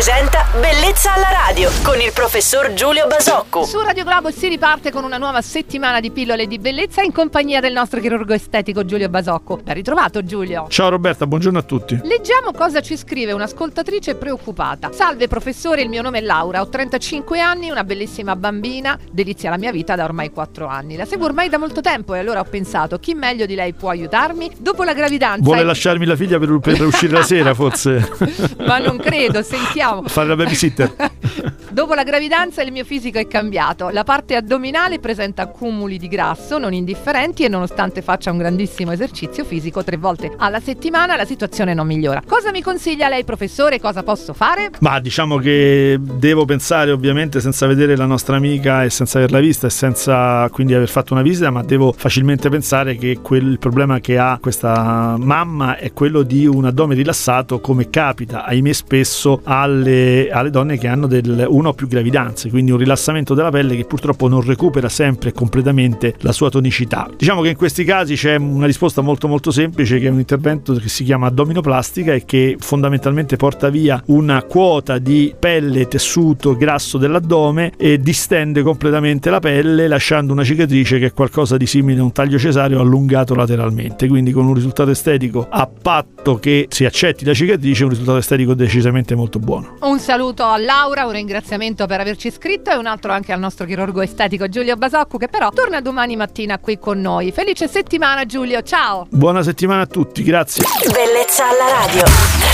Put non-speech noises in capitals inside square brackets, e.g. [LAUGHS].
presenta Bellezza alla radio con il professor Giulio Basocco. Su Radio Globo si riparte con una nuova settimana di pillole di bellezza in compagnia del nostro chirurgo estetico Giulio Basocco. Ben ritrovato Giulio. Ciao Roberta, buongiorno a tutti. Leggiamo cosa ci scrive un'ascoltatrice preoccupata. Salve professore, il mio nome è Laura, ho 35 anni, una bellissima bambina, delizia la mia vita da ormai 4 anni. La seguo ormai da molto tempo e allora ho pensato chi meglio di lei può aiutarmi? Dopo la gravidanza... Vuole e- lasciarmi la figlia per, per uscire la sera, forse? [LAUGHS] Ma non credo, sentiamo. Fare la babysitter. [LAUGHS] Dopo la gravidanza il mio fisico è cambiato. La parte addominale presenta accumuli di grasso non indifferenti e nonostante faccia un grandissimo esercizio fisico tre volte alla settimana la situazione non migliora. Cosa mi consiglia lei professore? Cosa posso fare? Ma diciamo che devo pensare, ovviamente, senza vedere la nostra amica e senza averla vista e senza quindi aver fatto una visita, ma devo facilmente pensare che quel, il problema che ha questa mamma è quello di un addome rilassato, come capita, ahimè, spesso alle, alle donne che hanno del, una o più gravidanze, quindi un rilassamento della pelle che purtroppo non recupera sempre completamente la sua tonicità. Diciamo che in questi casi c'è una risposta molto molto semplice che è un intervento che si chiama addominoplastica e che fondamentalmente porta via una quota di pelle, tessuto, grasso dell'addome e distende completamente la pelle lasciando una cicatrice che è qualcosa di simile a un taglio cesareo allungato lateralmente, quindi con un risultato estetico a patto che si accetti la cicatrice, un risultato estetico decisamente molto buono. Un saluto a Laura, un ringraziamento per averci iscritto e un altro anche al nostro chirurgo estetico Giulio Basocco che però torna domani mattina qui con noi. Felice settimana Giulio, ciao! Buona settimana a tutti, grazie. Bellezza alla radio.